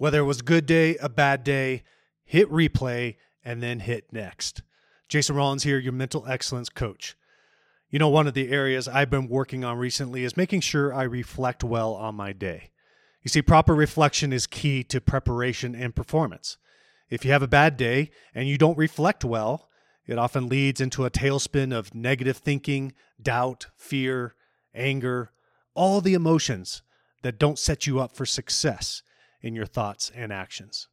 Whether it was a good day, a bad day, hit replay and then hit next. Jason Rollins here, your mental excellence coach. You know, one of the areas I've been working on recently is making sure I reflect well on my day. You see, proper reflection is key to preparation and performance. If you have a bad day and you don't reflect well, it often leads into a tailspin of negative thinking, doubt, fear, anger, all the emotions that don't set you up for success in your thoughts and actions.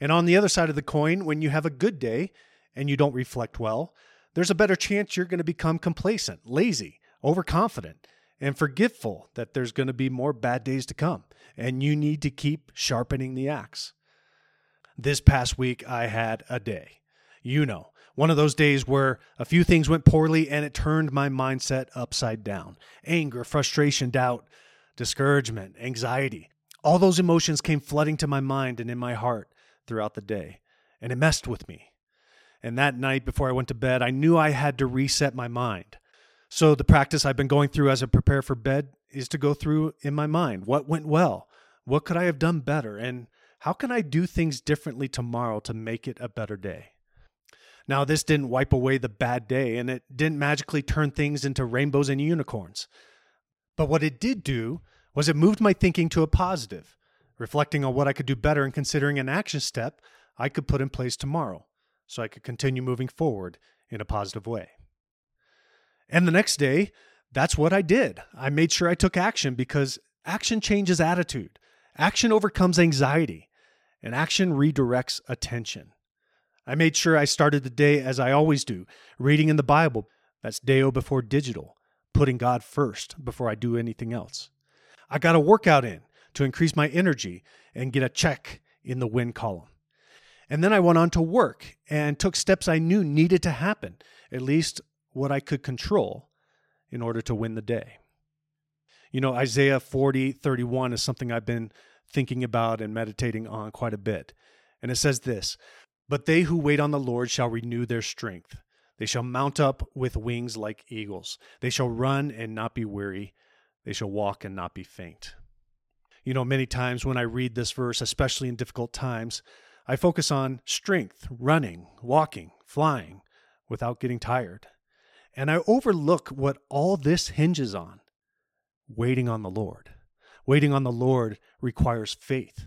And on the other side of the coin, when you have a good day and you don't reflect well, there's a better chance you're going to become complacent, lazy, overconfident, and forgetful that there's going to be more bad days to come. And you need to keep sharpening the axe. This past week, I had a day. You know, one of those days where a few things went poorly and it turned my mindset upside down. Anger, frustration, doubt, discouragement, anxiety. All those emotions came flooding to my mind and in my heart throughout the day, and it messed with me. And that night before I went to bed, I knew I had to reset my mind. So, the practice I've been going through as I prepare for bed is to go through in my mind what went well, what could I have done better, and how can I do things differently tomorrow to make it a better day? Now, this didn't wipe away the bad day, and it didn't magically turn things into rainbows and unicorns. But what it did do was it moved my thinking to a positive, reflecting on what I could do better and considering an action step I could put in place tomorrow so I could continue moving forward in a positive way. And the next day, that's what I did. I made sure I took action because action changes attitude, action overcomes anxiety, and action redirects attention. I made sure I started the day as I always do, reading in the Bible. That's Deo oh before digital, putting God first before I do anything else. I got a workout in to increase my energy and get a check in the win column. And then I went on to work and took steps I knew needed to happen, at least what I could control in order to win the day. You know, Isaiah 40, 31 is something I've been thinking about and meditating on quite a bit. And it says this But they who wait on the Lord shall renew their strength. They shall mount up with wings like eagles. They shall run and not be weary. They shall walk and not be faint. You know, many times when I read this verse, especially in difficult times, I focus on strength, running, walking, flying without getting tired. And I overlook what all this hinges on waiting on the Lord. Waiting on the Lord requires faith,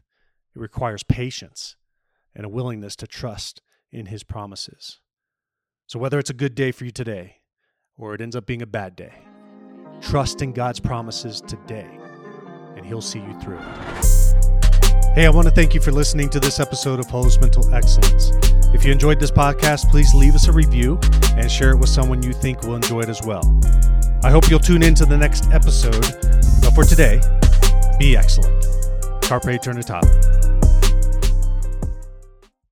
it requires patience, and a willingness to trust in His promises. So, whether it's a good day for you today or it ends up being a bad day, trust in God's promises today, and He'll see you through. Hey, I want to thank you for listening to this episode of Holos Mental Excellence. If you enjoyed this podcast, please leave us a review and share it with someone you think will enjoy it as well. I hope you'll tune in to the next episode. But for today, be excellent. Carpe Aeternitatem.